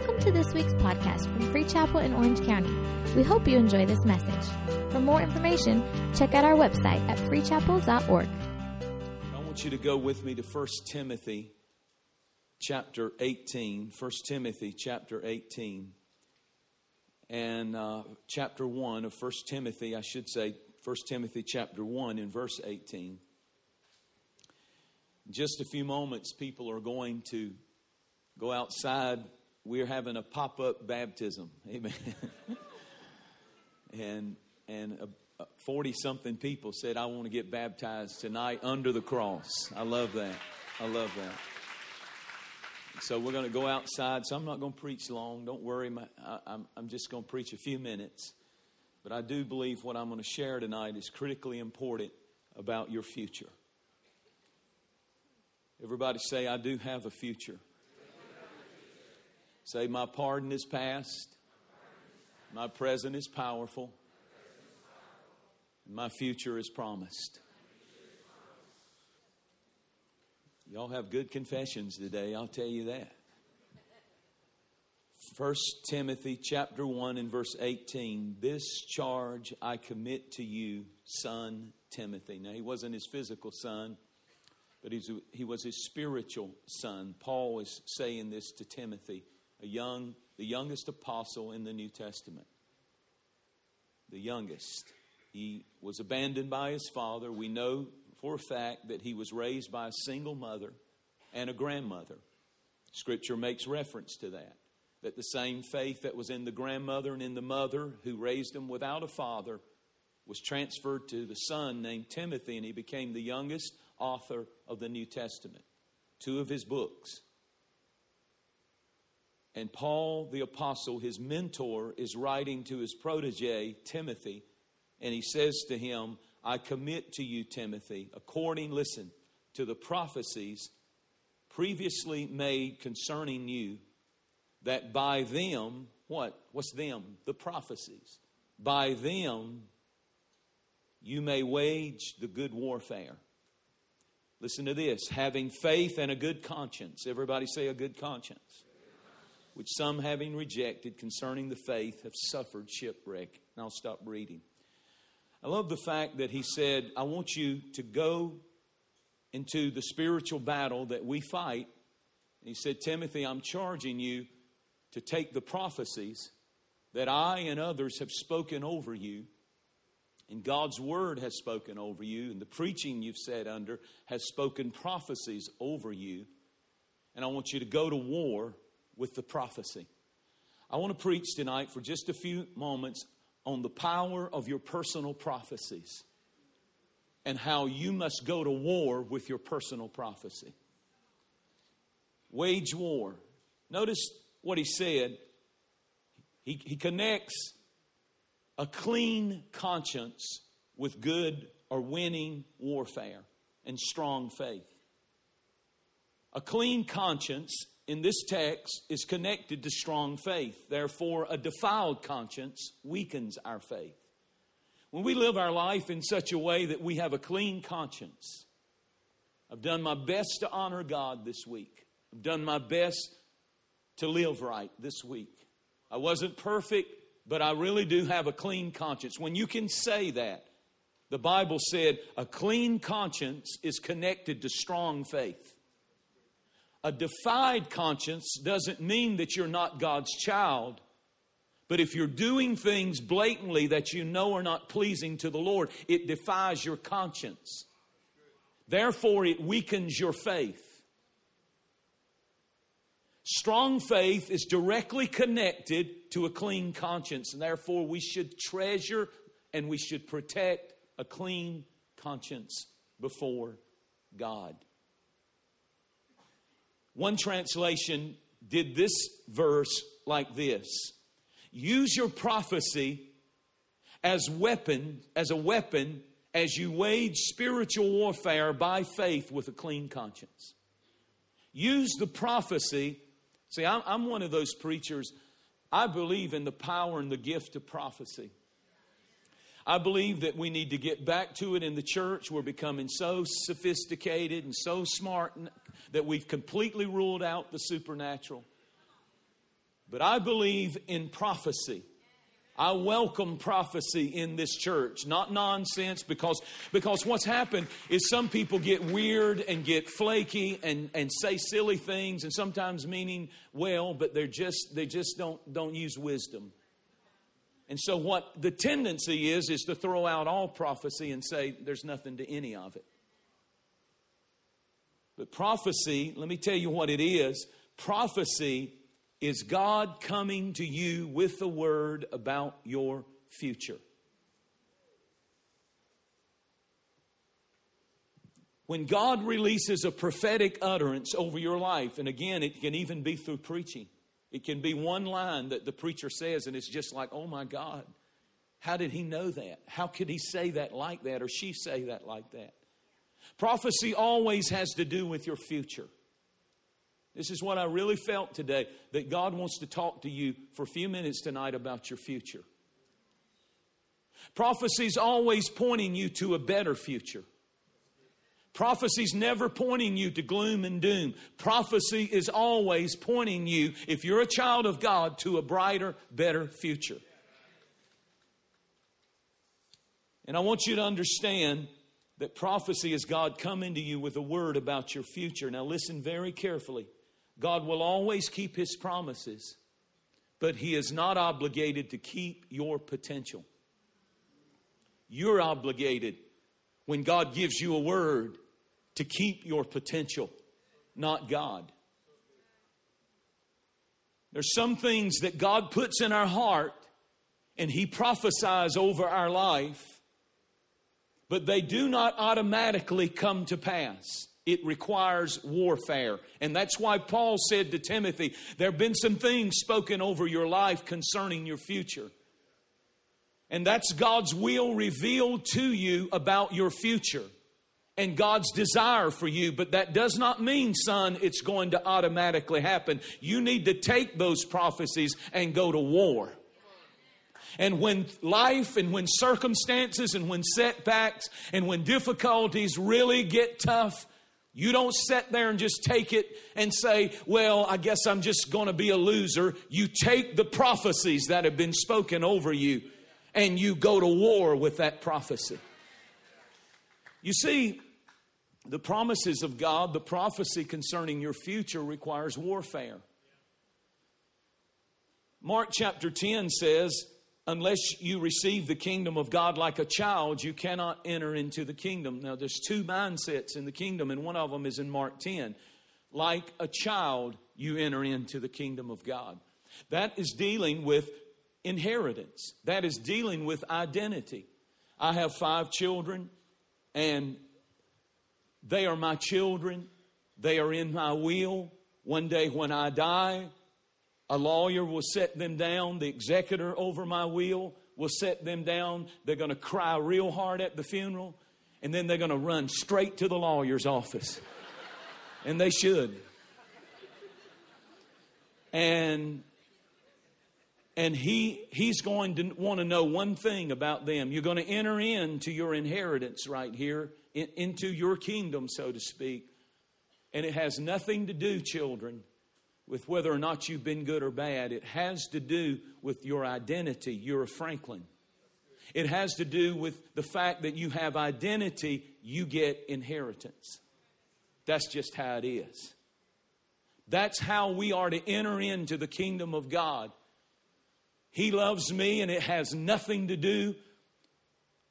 Welcome to this week's podcast from Free Chapel in Orange County. We hope you enjoy this message. For more information, check out our website at freechapel.org. I want you to go with me to 1 Timothy chapter 18. 1 Timothy chapter 18. And uh, chapter 1 of 1 Timothy, I should say 1 Timothy chapter 1 in verse 18. In just a few moments, people are going to go outside. We're having a pop up baptism. Amen. and and forty something people said, "I want to get baptized tonight under the cross." I love that. I love that. So we're going to go outside. So I'm not going to preach long. Don't worry. My, I, am I'm just going to preach a few minutes. But I do believe what I'm going to share tonight is critically important about your future. Everybody say, I do have a future. Say, my pardon is past, my present is powerful, my future is promised. Y'all have good confessions today, I'll tell you that. 1 Timothy chapter 1 and verse 18 This charge I commit to you, son Timothy. Now, he wasn't his physical son, but he was his spiritual son. Paul is saying this to Timothy, a young, the youngest apostle in the New Testament. The youngest. He was abandoned by his father. We know for a fact that he was raised by a single mother and a grandmother. Scripture makes reference to that. That the same faith that was in the grandmother and in the mother who raised him without a father was transferred to the son named Timothy, and he became the youngest author of the New Testament. Two of his books. And Paul the Apostle, his mentor, is writing to his protege, Timothy, and he says to him, I commit to you, Timothy, according, listen, to the prophecies previously made concerning you, that by them, what? What's them? The prophecies. By them, you may wage the good warfare. Listen to this having faith and a good conscience. Everybody say a good conscience. Which some, having rejected concerning the faith, have suffered shipwreck. And I'll stop reading. I love the fact that he said, I want you to go into the spiritual battle that we fight. And he said, Timothy, I'm charging you to take the prophecies that I and others have spoken over you, and God's word has spoken over you, and the preaching you've said under has spoken prophecies over you. And I want you to go to war with the prophecy. I want to preach tonight for just a few moments on the power of your personal prophecies and how you must go to war with your personal prophecy. Wage war. Notice what he said. He, he connects a clean conscience with good or winning warfare and strong faith. A clean conscience in this text is connected to strong faith. Therefore, a defiled conscience weakens our faith. When we live our life in such a way that we have a clean conscience, I've done my best to honor God this week. I've done my best to live right this week. I wasn't perfect, but I really do have a clean conscience. When you can say that, the Bible said a clean conscience is connected to strong faith. A defied conscience doesn't mean that you're not God's child. But if you're doing things blatantly that you know are not pleasing to the Lord, it defies your conscience. Therefore, it weakens your faith. Strong faith is directly connected to a clean conscience, and therefore we should treasure and we should protect a clean conscience before God. One translation did this verse like this Use your prophecy as weapon, as a weapon, as you wage spiritual warfare by faith with a clean conscience. Use the prophecy. See, I'm, I'm one of those preachers. I believe in the power and the gift of prophecy. I believe that we need to get back to it in the church. We're becoming so sophisticated and so smart that we've completely ruled out the supernatural. But I believe in prophecy. I welcome prophecy in this church, not nonsense, because, because what's happened is some people get weird and get flaky and, and say silly things and sometimes meaning well, but they're just, they just don't, don't use wisdom. And so what the tendency is, is to throw out all prophecy and say there's nothing to any of it. But prophecy, let me tell you what it is. Prophecy is God coming to you with the word about your future. When God releases a prophetic utterance over your life, and again, it can even be through preaching, it can be one line that the preacher says, and it's just like, oh my God, how did he know that? How could he say that like that, or she say that like that? Prophecy always has to do with your future. This is what I really felt today that God wants to talk to you for a few minutes tonight about your future. Prophecy is always pointing you to a better future. Prophecy's never pointing you to gloom and doom. Prophecy is always pointing you, if you're a child of God, to a brighter, better future. And I want you to understand that prophecy is God coming to you with a word about your future. Now, listen very carefully. God will always keep his promises, but he is not obligated to keep your potential. You're obligated when God gives you a word to keep your potential, not God. There's some things that God puts in our heart and he prophesies over our life, but they do not automatically come to pass. It requires warfare. And that's why Paul said to Timothy, There have been some things spoken over your life concerning your future. And that's God's will revealed to you about your future and God's desire for you. But that does not mean, son, it's going to automatically happen. You need to take those prophecies and go to war. And when life and when circumstances and when setbacks and when difficulties really get tough, you don't sit there and just take it and say, Well, I guess I'm just going to be a loser. You take the prophecies that have been spoken over you and you go to war with that prophecy. You see, the promises of God, the prophecy concerning your future requires warfare. Mark chapter 10 says, unless you receive the kingdom of God like a child, you cannot enter into the kingdom. Now, there's two mindsets in the kingdom, and one of them is in Mark 10. Like a child, you enter into the kingdom of God. That is dealing with inheritance, that is dealing with identity. I have five children, and they are my children. They are in my will. One day when I die, a lawyer will set them down. The executor over my will will set them down. They're going to cry real hard at the funeral, and then they're going to run straight to the lawyer's office. and they should. And and he he's going to want to know one thing about them. You're going to enter into your inheritance right here, in, into your kingdom, so to speak. And it has nothing to do, children, with whether or not you've been good or bad. It has to do with your identity. You're a Franklin. It has to do with the fact that you have identity, you get inheritance. That's just how it is. That's how we are to enter into the kingdom of God. He loves me, and it has nothing to do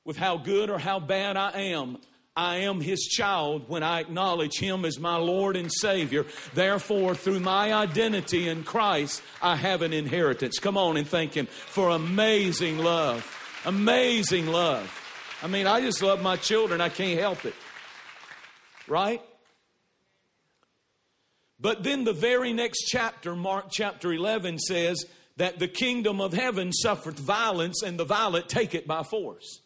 with how good or how bad I am. I am his child when I acknowledge him as my Lord and Savior. Therefore, through my identity in Christ, I have an inheritance. Come on and thank him for amazing love. Amazing love. I mean, I just love my children. I can't help it. Right? But then the very next chapter, Mark chapter 11, says that the kingdom of heaven suffereth violence, and the violent take it by force.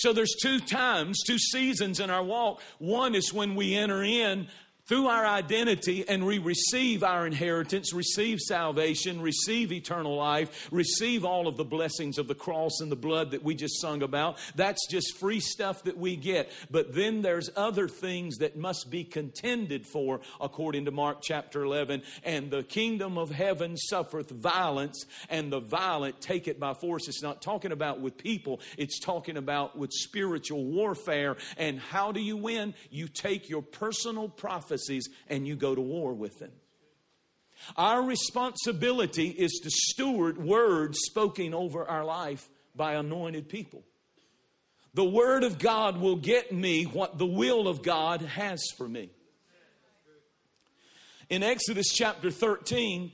So there's two times, two seasons in our walk. One is when we enter in through our identity and we receive our inheritance, receive salvation, receive eternal life, receive all of the blessings of the cross and the blood that we just sung about. That's just free stuff that we get. But then there's other things that must be contended for according to Mark chapter 11. And the kingdom of heaven suffereth violence, and the violent take it by force. It's not talking about with people, it's talking about with spiritual warfare. And how do you win? You take your personal prophecy and you go to war with them. Our responsibility is to steward words spoken over our life by anointed people. The Word of God will get me what the will of God has for me. In Exodus chapter 13,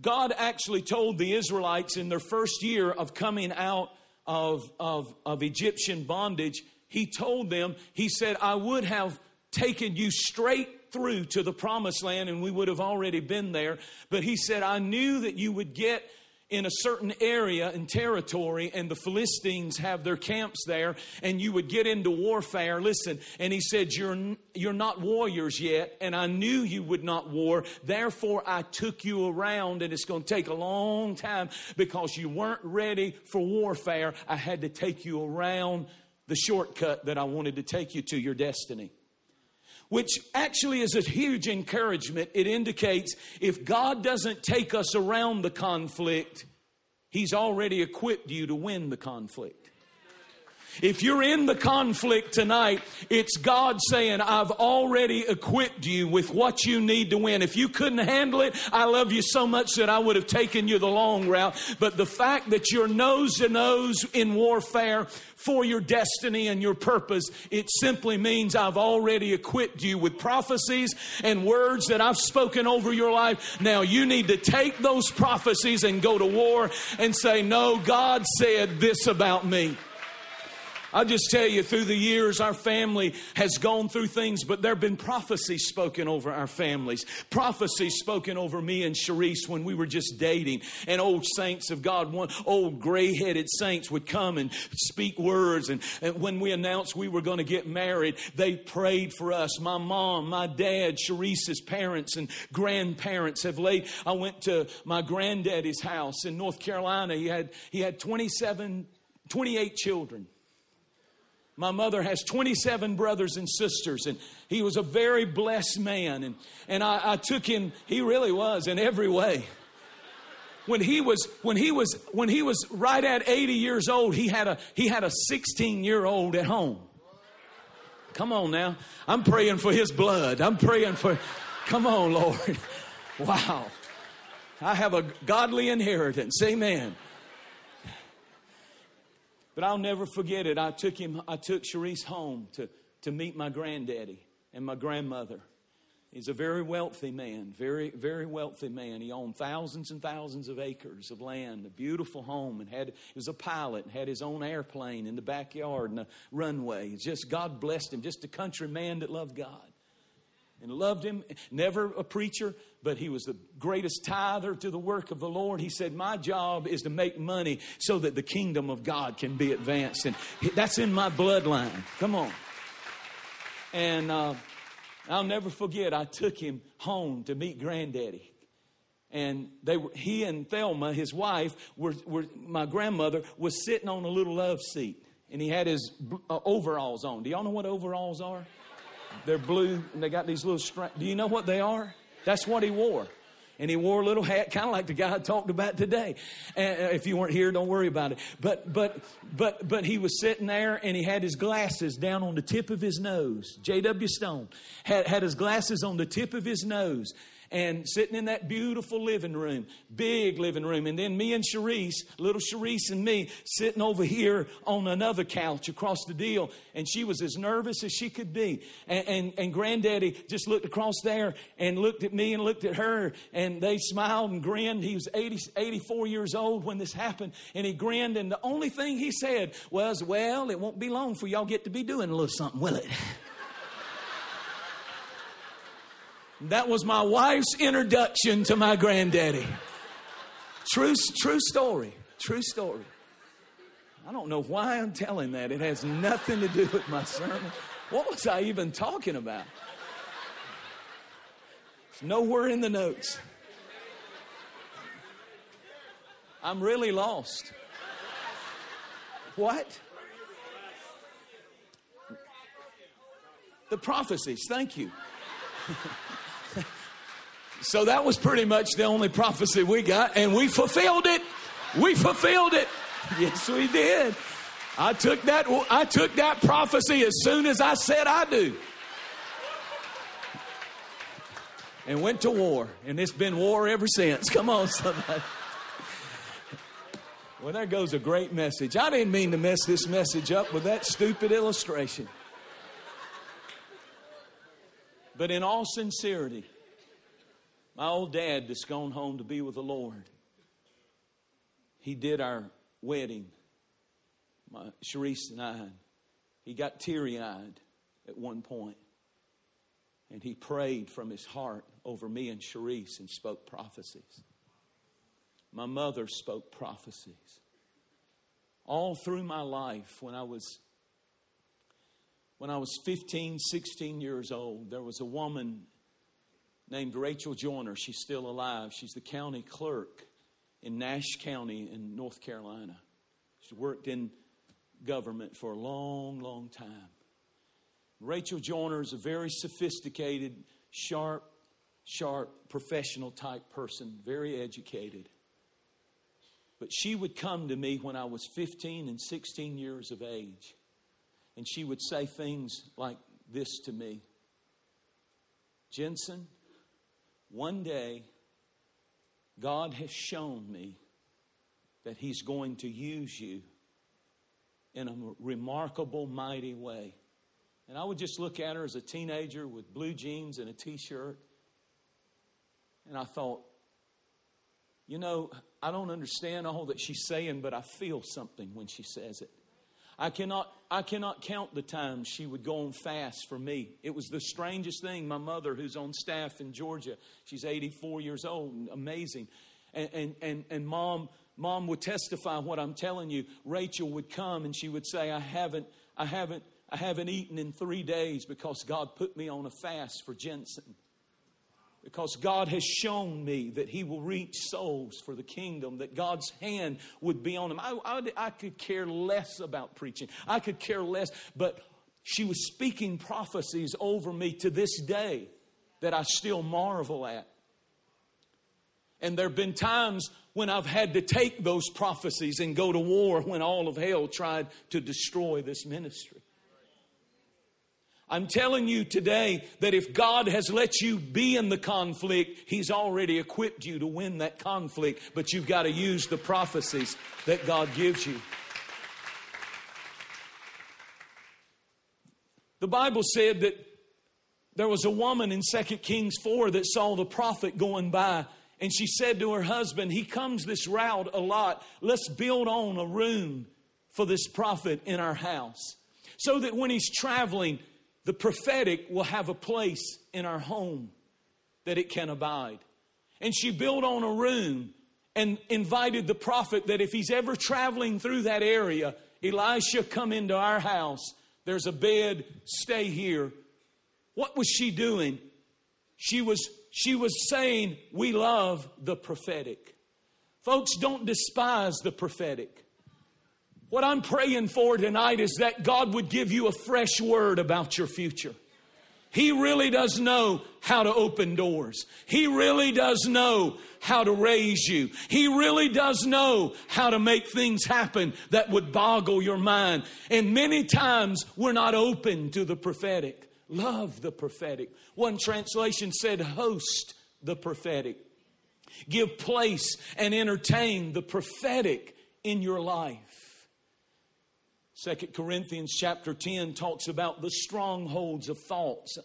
God actually told the Israelites in their first year of coming out of, of, of Egyptian bondage, He told them, He said, I would have taken you straight through to the promised land and we would have already been there. But he said, I knew that you would get in a certain area and territory and the Philistines have their camps there and you would get into warfare. Listen and he said you're you're not warriors yet and I knew you would not war. Therefore I took you around and it's going to take a long time because you weren't ready for warfare. I had to take you around the shortcut that I wanted to take you to your destiny which actually is a huge encouragement. It indicates if God doesn't take us around the conflict, He's already equipped you to win the conflict. If you're in the conflict tonight, it's God saying, I've already equipped you with what you need to win. If you couldn't handle it, I love you so much that I would have taken you the long route. But the fact that you're nose to nose in warfare for your destiny and your purpose, it simply means I've already equipped you with prophecies and words that I've spoken over your life. Now you need to take those prophecies and go to war and say, No, God said this about me. I'll just tell you, through the years, our family has gone through things, but there have been prophecies spoken over our families. Prophecies spoken over me and Cherise when we were just dating. And old saints of God, one old gray headed saints would come and speak words. And, and when we announced we were going to get married, they prayed for us. My mom, my dad, Cherise's parents, and grandparents have laid. I went to my granddaddy's house in North Carolina. He had, he had 27, 28 children. My mother has 27 brothers and sisters, and he was a very blessed man. And, and I, I took him, he really was in every way. When he was when he was when he was right at 80 years old, he had a he had a 16 year old at home. Come on now. I'm praying for his blood. I'm praying for come on, Lord. Wow. I have a godly inheritance. Amen. But I'll never forget it. I took him, I took Cherise home to, to meet my granddaddy and my grandmother. He's a very wealthy man, very, very wealthy man. He owned thousands and thousands of acres of land, a beautiful home, and had he was a pilot and had his own airplane in the backyard and a runway. Just God blessed him, just a country man that loved God and loved him. Never a preacher, but he was the greatest tither to the work of the Lord. He said, My job is to make money so that the kingdom of God can be advanced. And that's in my bloodline. Come on. And uh, I'll never forget, I took him home to meet granddaddy. And they were, he and Thelma, his wife, were, were, my grandmother, was sitting on a little love seat. And he had his uh, overalls on. Do y'all know what overalls are? They're blue and they got these little straps. Do you know what they are? That's what he wore. And he wore a little hat, kind of like the guy I talked about today. And uh, if you weren't here, don't worry about it. But, but, but, but he was sitting there and he had his glasses down on the tip of his nose. J.W. Stone had, had his glasses on the tip of his nose and sitting in that beautiful living room, big living room. And then me and Cherise, little Cherise and me, sitting over here on another couch across the deal. And she was as nervous as she could be. And, and, and granddaddy just looked across there and looked at me and looked at her. And they smiled and grinned. He was 80, 84 years old when this happened. And he grinned. And the only thing he said was, Well, it won't be long for y'all get to be doing a little something, will it? That was my wife's introduction to my granddaddy. True, true story. True story. I don't know why I'm telling that. It has nothing to do with my sermon. What was I even talking about? It's nowhere in the notes. I'm really lost. What? The prophecies, thank you. so that was pretty much the only prophecy we got, and we fulfilled it. We fulfilled it. Yes, we did. I took that I took that prophecy as soon as I said I do. And went to war, and it's been war ever since. Come on, somebody. Well, there goes a great message. I didn't mean to mess this message up with that stupid illustration. But in all sincerity, my old dad that's gone home to be with the Lord, he did our wedding, my Cherise and I. He got teary eyed at one point, and he prayed from his heart over me and Cherise and spoke prophecies. My mother spoke prophecies. All through my life, when I was when I was 15, 16 years old, there was a woman named Rachel Joyner. She's still alive. She's the county clerk in Nash County in North Carolina. She worked in government for a long, long time. Rachel Joyner is a very sophisticated, sharp, sharp, professional type person, very educated. But she would come to me when I was 15 and 16 years of age. And she would say things like this to me Jentezen, one day God has shown me that He's going to use you in a remarkable, mighty way. And I would just look at her as a teenager with blue jeans and a t shirt. And I thought, you know, I don't understand all that she's saying, but I feel something when she says it. I cannot, I cannot count the times she would go on fast for me. It was the strangest thing. My mother, who's on staff in Georgia, she's 84 years old, amazing. And, and, and, and mom, mom would testify what I'm telling you. Rachel would come and she would say, I haven't, I haven't, I haven't eaten in three days because God put me on a fast for Jentezen because God has shown me that He will reach souls for the kingdom, that God's hand would be on Him. I, I, I, could care less about preaching, I could care less, but she was speaking prophecies over me to this day that I still marvel at. And there have been times when I've had to take those prophecies and go to war when all of hell tried to destroy this ministry. I'm telling you today that if God has let you be in the conflict, He's already equipped you to win that conflict, but you've got to use the prophecies that God gives you. The Bible said that there was a woman in 2 Kings 4 that saw the prophet going by, and she said to her husband, He comes this route a lot. Let's build on a room for this prophet in our house so that when he's traveling, the prophetic will have a place in our home that it can abide. And she built on a room and invited the prophet that if he's ever traveling through that area, Elisha, come into our house. There's a bed, stay here. What was she doing? She was, she was saying, We love the prophetic. Folks, don't despise the prophetic. What I'm praying for tonight is that God would give you a fresh word about your future. He really does know how to open doors. He really does know how to raise you. He really does know how to make things happen that would boggle your mind. And many times we're not open to the prophetic. Love the prophetic. One translation said, host the prophetic. Give place and entertain the prophetic in your life. Second Corinthians chapter 10 talks about the strongholds of thoughts.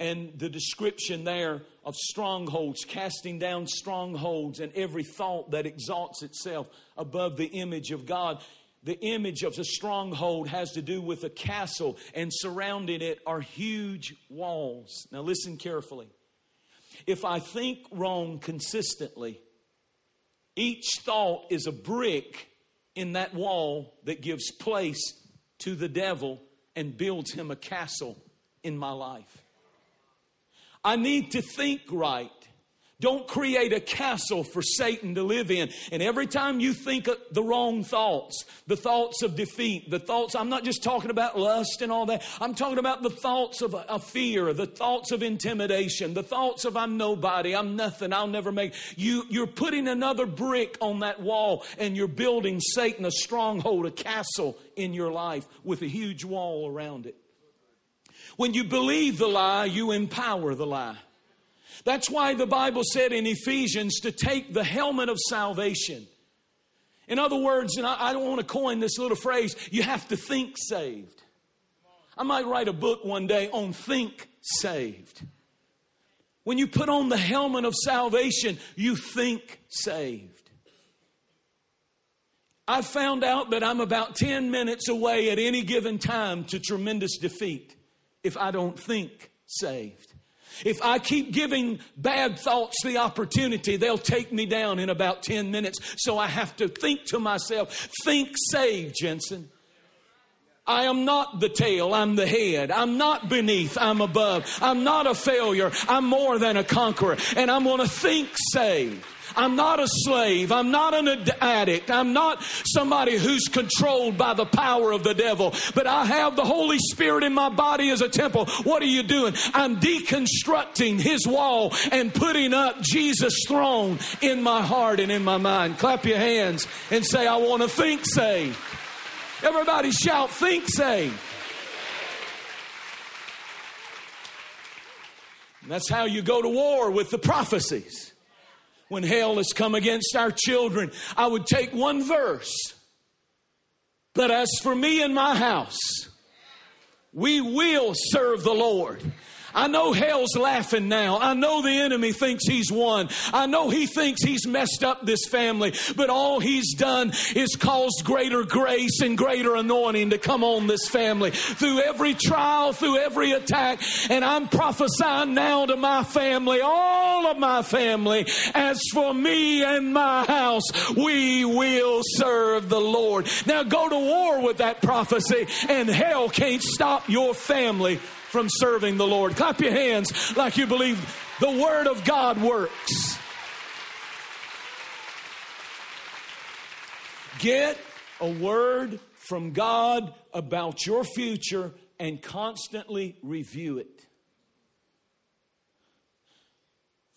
And the description there of strongholds, casting down strongholds and every thought that exalts itself above the image of God. The image of the stronghold has to do with a castle, and surrounding it are huge walls. Now, listen carefully. If I think wrong consistently, each thought is a brick in that wall that gives place to the devil and builds him a castle in my life. I need to think right. Don't create a castle for Satan to live in. And every time you think the wrong thoughts, the thoughts of defeat, the thoughts, I'm not just talking about lust and all that. I'm talking about the thoughts of, of fear, the thoughts of intimidation, the thoughts of I'm nobody, I'm nothing, I'll never make. You, you're putting another brick on that wall and you're building Satan a stronghold, a castle in your life with a huge wall around it. When you believe the lie, you empower the lie. That's why the Bible said in Ephesians to take the helmet of salvation. In other words, and I, don't want to coin this little phrase, you have to think saved. I might write a book one day on think saved. When you put on the helmet of salvation, you think saved. I found out that I'm about 10 minutes away at any given time to tremendous defeat if I don't think saved. If I keep giving bad thoughts the opportunity, they'll take me down in about 10 minutes. So I have to think to myself, think save, Jentezen. I am not the tail, I'm the head. I'm not beneath, I'm above. I'm not a failure, I'm more than a conqueror. And I'm going to think save. I'm not a slave. I'm not an addict. I'm not somebody who's controlled by the power of the devil. But I have the Holy Spirit in my body as a temple. What are you doing? I'm deconstructing his wall and putting up Jesus' throne in my heart and in my mind. Clap your hands and say, I want to think saved. Everybody shout, think saved. that's how you go to war with the prophecies when hell has come against our children, I would take one verse. But as for me and my house, we will serve the Lord. I know hell's laughing now. I know the enemy thinks he's won. I know he thinks he's messed up this family, but all he's done is caused greater grace and greater anointing to come on this family through every trial, through every attack. And I'm prophesying now to my family, all of my family, as for me and my house, we will serve the Lord. Now go to war with that prophecy, and hell can't stop your family from serving the Lord. Clap your hands like you believe the Word of God works. Get a word from God about your future and constantly review it.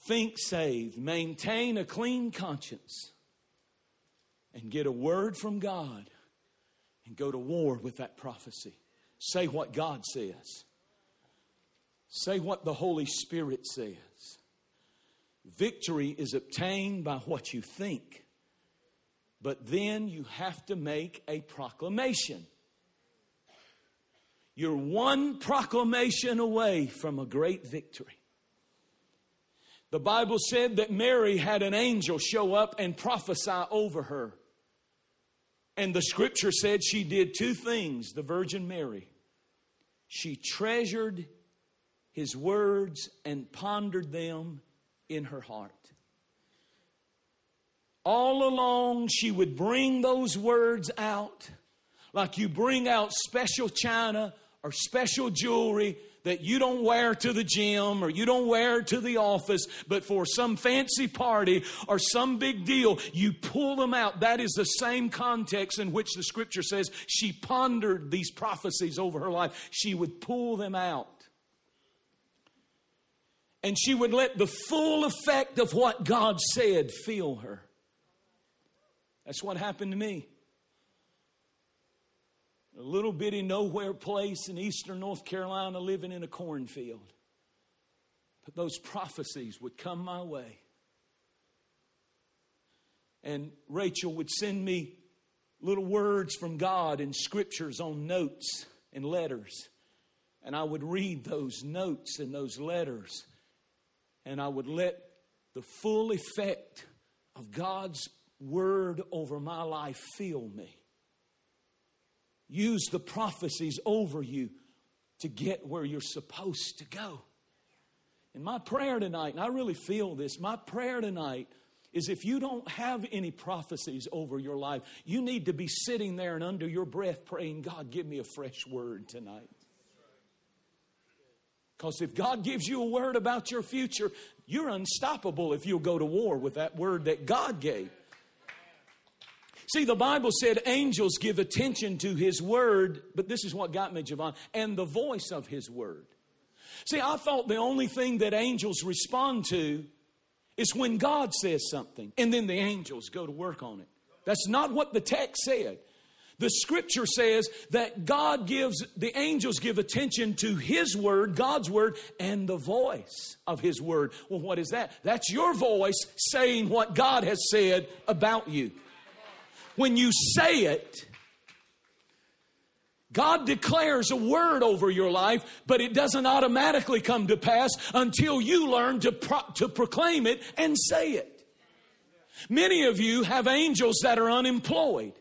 Think saved, maintain a clean conscience, and get a word from God and go to war with that prophecy. Say what God says. Say what the Holy Spirit says. Victory is obtained by what you think, but then you have to make a proclamation. You're one proclamation away from a great victory. The Bible said that Mary had an angel show up and prophesy over her. And the scripture said she did two things, the Virgin Mary. She treasured his words and pondered them in her heart. All along, she would bring those words out like you bring out special china or special jewelry that you don't wear to the gym or you don't wear to the office, but for some fancy party or some big deal, you pull them out. That is the same context in which the scripture says she pondered these prophecies over her life. She would pull them out and she would let the full effect of what God said fill her. That's what happened to me. A little bitty nowhere place in eastern North Carolina living in a cornfield. But those prophecies would come my way. And Rachel would send me little words from God and scriptures on notes and letters. And I would read those notes and those letters and I would let the full effect of God's word over my life fill me. Use the prophecies over you to get where you're supposed to go. And my prayer tonight, and I really feel this, my prayer tonight is if you don't have any prophecies over your life, you need to be sitting there and under your breath praying, God, give me a fresh word tonight. Because if God gives you a word about your future, you're unstoppable if you'll go to war with that word that God gave. See, the Bible said angels give attention to His word, but this is what got me, Javon, and the voice of His word. See, I thought the only thing that angels respond to is when God says something, and then the angels go to work on it. That's not what the text said. The scripture says that God gives, the angels give attention to His word, God's word, and the voice of His word. Well, what is that? That's your voice saying what God has said about you. When you say it, God declares a word over your life, but it doesn't automatically come to pass until you learn to, pro- to proclaim it and say it. Many of you have angels that are unemployed.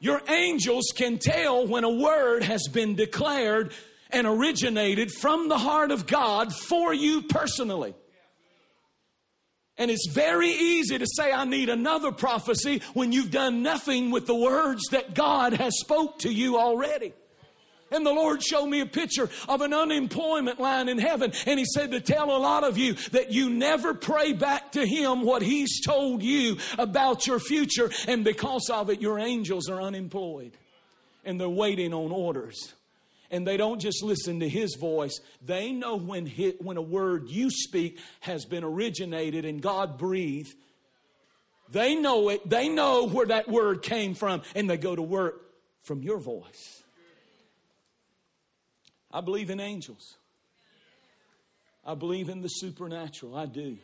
Your angels can tell when a word has been declared and originated from the heart of God for you personally. And it's very easy to say, I need another prophecy when you've done nothing with the words that God has spoke to you already. And the Lord showed me a picture of an unemployment line in heaven. And He said to tell a lot of you that you never pray back to Him what He's told you about your future. And because of it, your angels are unemployed. And they're waiting on orders. And they don't just listen to His voice, they know when, when a word you speak has been originated and God breathed. They know it, they know where that word came from, and they go to work from your voice. I believe in angels. I believe in the supernatural. I do.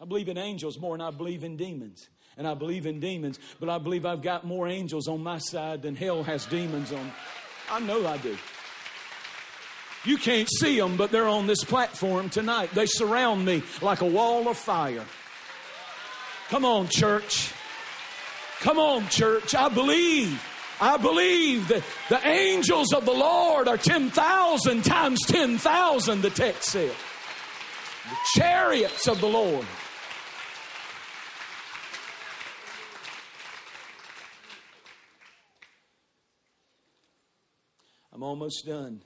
I believe in angels more than I believe in demons. And I believe in demons, but I believe I've got more angels on my side than hell has demons on. I know I do. You can't see them, but they're on this platform tonight. They surround me like a wall of fire. Come on, church. Come on, church. I believe. I believe that the angels of the Lord are 10,000 times 10,000, the text said. The chariots of the Lord. I'm almost done.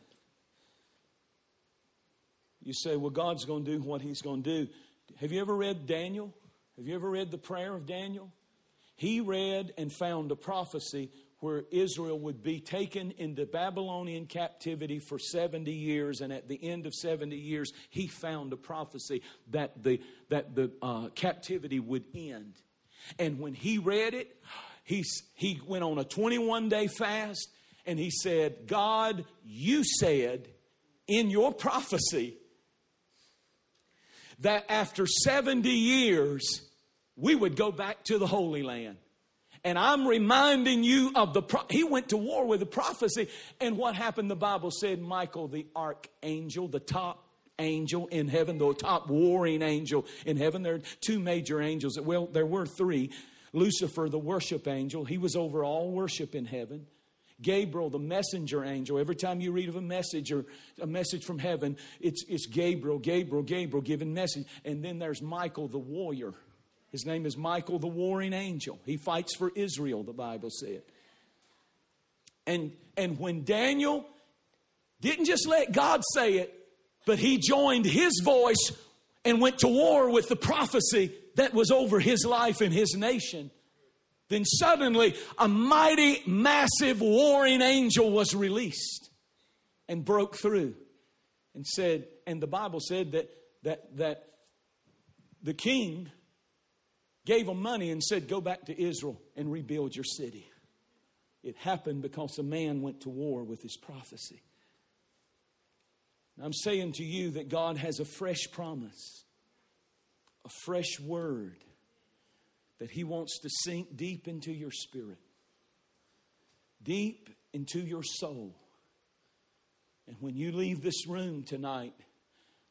You say, well, God's going to do what He's going to do. Have you ever read Daniel? Have you ever read the prayer of Daniel? He read and found a prophecy where Israel would be taken into Babylonian captivity for 70 years. And at the end of 70 years, he found a prophecy that the, that the uh, captivity would end. And when he read it, he, he went on a 21 day fast and he said, God, you said in your prophecy that after 70 years, we would go back to the Holy Land. And I'm reminding you of the, pro- he went to war with the prophecy. And what happened? The Bible said Michael, the archangel, the top angel in heaven, the top warring angel in heaven. There are two major angels. Well, there were three. Lucifer, the worship angel, he was over all worship in heaven. Gabriel, the messenger angel. Every time you read of a message or a message from heaven, it's, it's Gabriel, Gabriel, Gabriel giving message. And then there's Michael, the warrior. His name is Michael, the warring angel. He fights for Israel, the Bible said. And, and when Daniel didn't just let God say it, but he joined his voice and went to war with the prophecy that was over his life and his nation, then suddenly a mighty, massive warring angel was released and broke through and said, and the Bible said that, that, that the king gave them money and said, Go back to Israel and rebuild your city. It happened because a man went to war with his prophecy. I'm saying to you that God has a fresh promise, a fresh word that He wants to sink deep into your spirit, deep into your soul. And when you leave this room tonight,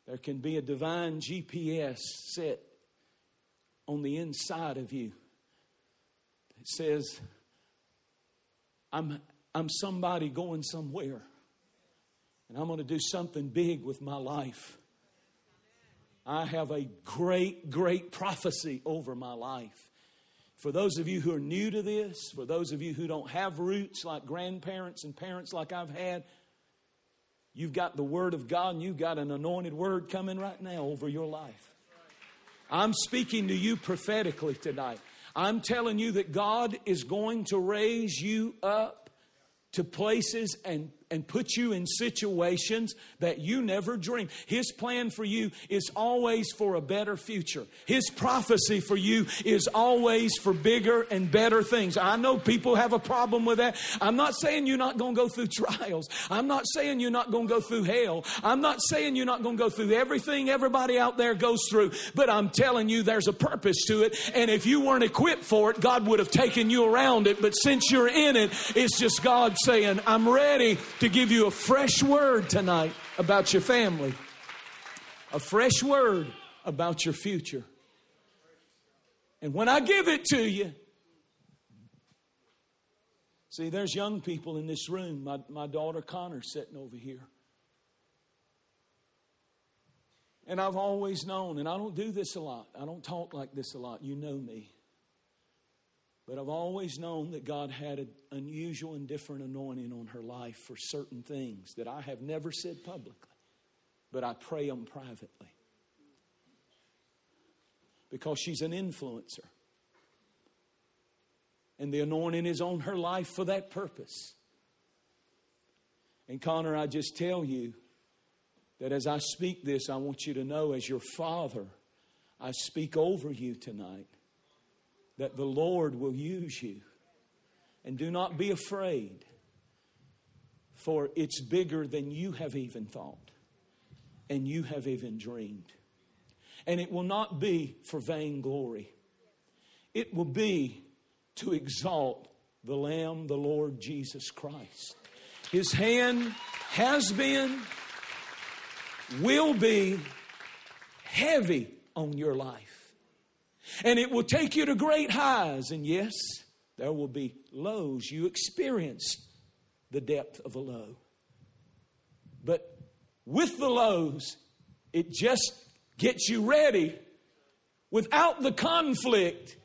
there can be a divine GPS set on the inside of you that says, I'm, I'm somebody going somewhere, and I'm going to do something big with my life. I have a great, great prophecy over my life. For those of you who are new to this, for those of you who don't have roots like grandparents and parents like I've had, You've got the Word of God and you've got an anointed word coming right now over your life. I'm speaking to you prophetically tonight. I'm telling you that God is going to raise you up to places and and put you in situations that you never dreamed. His plan for you is always for a better future. His prophecy for you is always for bigger and better things. I know people have a problem with that. I'm not saying you're not going to go through trials. I'm not saying you're not going to go through hell. I'm not saying you're not going to go through everything everybody out there goes through, but I'm telling you there's a purpose to it. And if you weren't equipped for it, God would have taken you around it. But since you're in it, it's just God saying, I'm ready to give you a fresh word tonight about your family, a fresh word about your future. And when I give it to you, see, there's young people in this room. My, my daughter Connar sitting over here. And I've always known, and I don't do this a lot, I don't talk like this a lot. You know me. But I've always known that God had an unusual and different anointing on her life for certain things that I have never said publicly, but I pray them privately. Because she's an influencer. And the anointing is on her life for that purpose. And Connar, I just tell you that as I speak this, I want you to know as your father, I speak over you tonight that the Lord will use you. And do not be afraid, for it's bigger than you have even thought and you have even dreamed. And it will not be for vainglory, it will be to exalt the Lamb, the Lord Jesus Christ. His hand has been, will be heavy on your life. And it will take you to great highs. And yes, there will be lows. You experience the depth of a low. But with the lows, it just gets you ready. Without the conflict,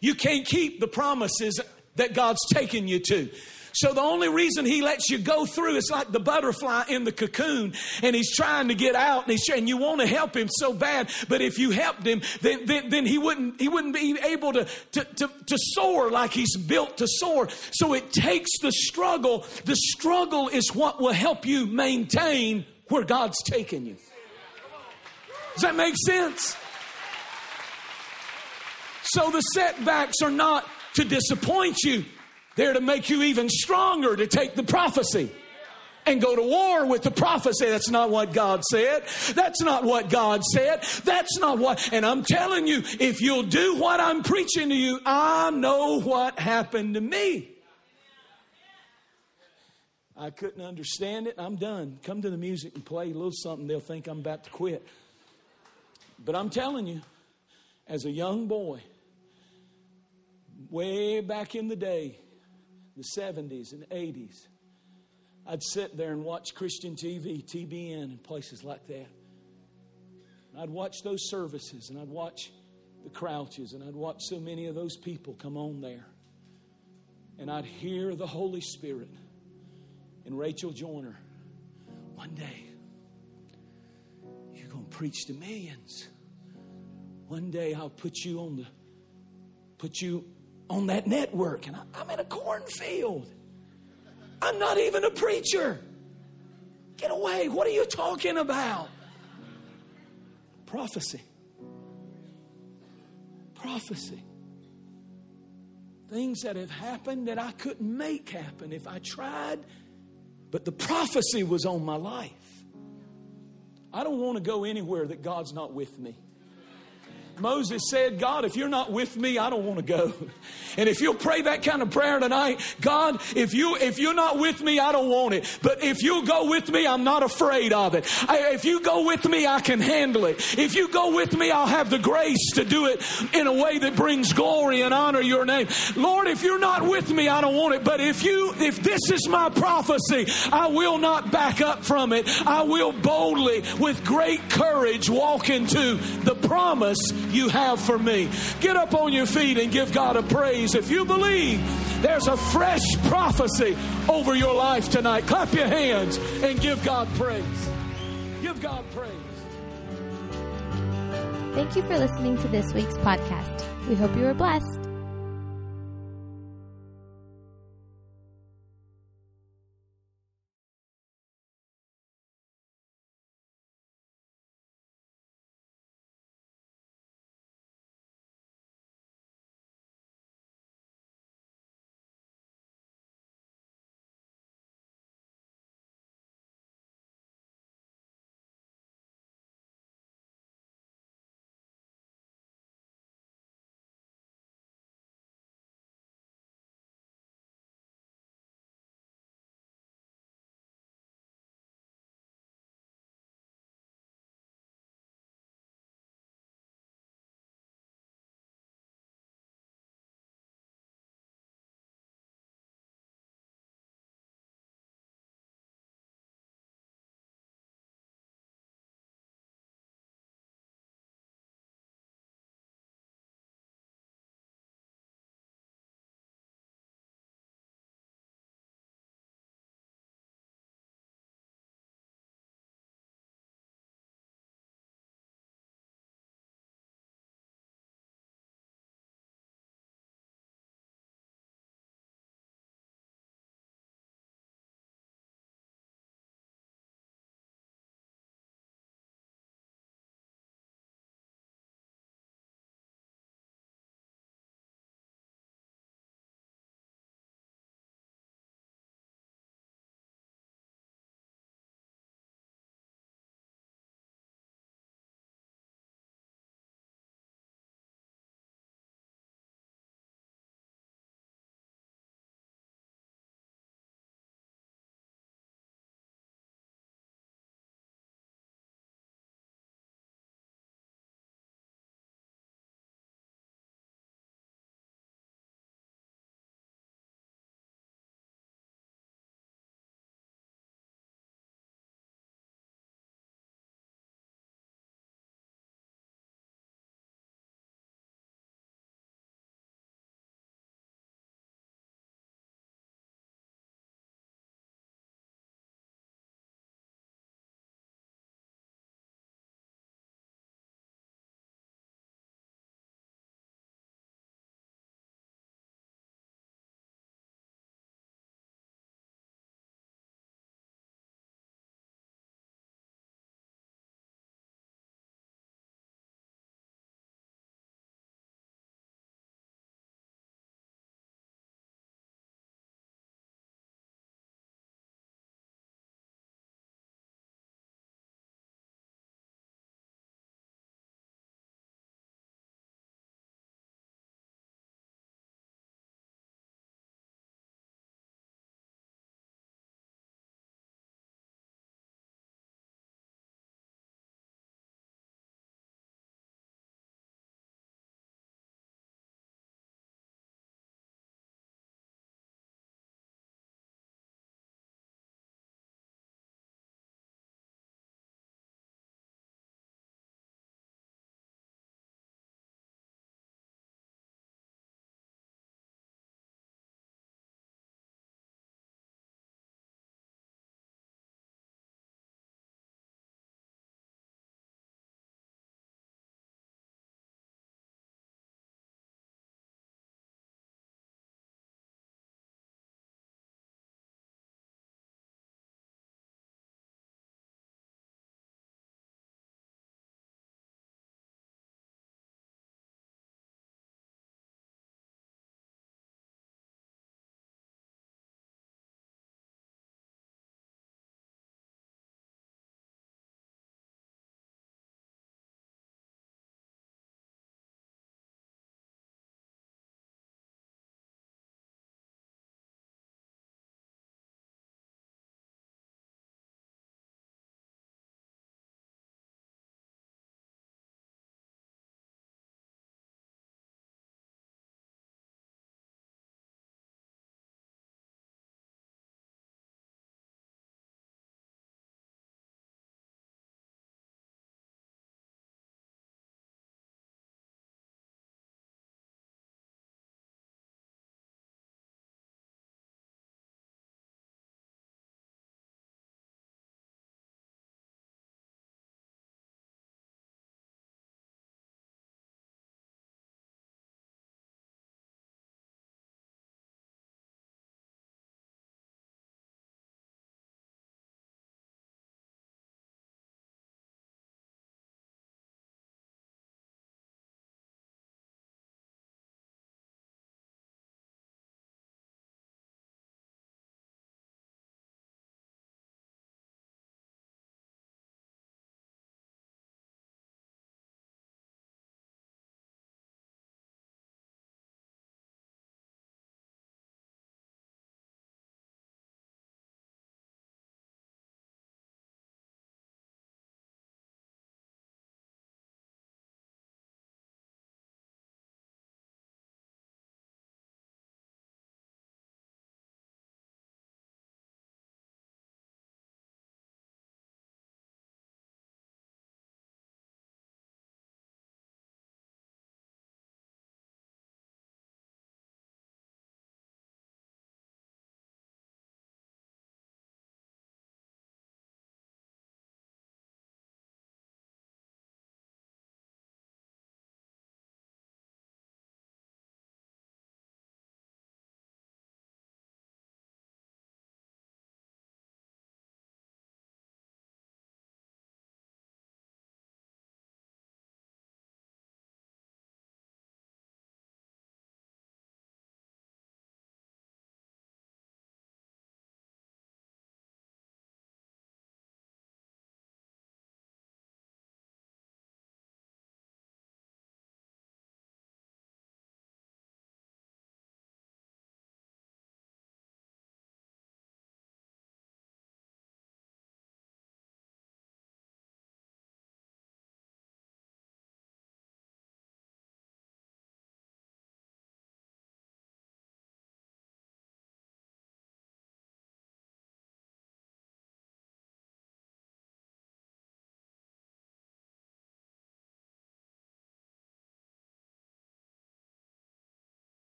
you can't keep the promises that God's taken you to. So the only reason he lets you go through is like the butterfly in the cocoon and he's trying to get out and, he's, and you want to help him so bad. But if you helped him, then, then, then he wouldn't, he wouldn't be able to, to, to, to soar like he's built to soar. So it takes the struggle. The struggle is what will help you maintain where God's taken you. Does that make sense? So the setbacks are not to disappoint you. They're to make you even stronger to take the prophecy and go to war with the prophecy. That's not what God said. That's not what God said. That's not what. And I'm telling you, if you'll do what I'm preaching to you, I know what happened to me. I couldn't understand it. I'm done. Come to the music and play a little something. They'll think I'm about to quit. But I'm telling you, as a young boy, way back in the day, the 70s and 80s. I'd sit there and watch Christian TV, TBN, and places like that. I'd watch those services and I'd watch the Crouches and I'd watch so many of those people come on there. And I'd hear the Holy Spirit and Rachel Joyner. One day, you're going to preach to millions. One day, I'll put you on the, put you on that network, and I'm in a cornfield. I'm not even a preacher. Get away. What are you talking about? Prophecy. Prophecy. Things that have happened that I couldn't make happen if I tried, but the prophecy was on my life. I don't want to go anywhere that God's not with me. Moses said, God, if you're not with me, I don't want to go. And if you'll pray that kind of prayer tonight, God, if you if you're not with me, I don't want it. But if you'll go with me, I'm not afraid of it. I, if you go with me, I can handle it. If you go with me, I'll have the grace to do it in a way that brings glory and honor your name. Lord, if you're not with me, I don't want it. But if you if this is my prophecy, I will not back up from it. I will boldly with great courage walk into the promise you have for me. Get up on your feet and give God a praise. If you believe there's a fresh prophecy over your life tonight, clap your hands and give God praise. Give God praise. Thank you for listening to this week's podcast. We hope you were blessed.